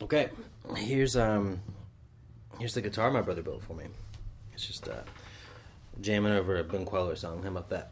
Okay, here's um, here's the guitar my brother built for me. It's just uh, jamming over a Ben Kweller song. How about that?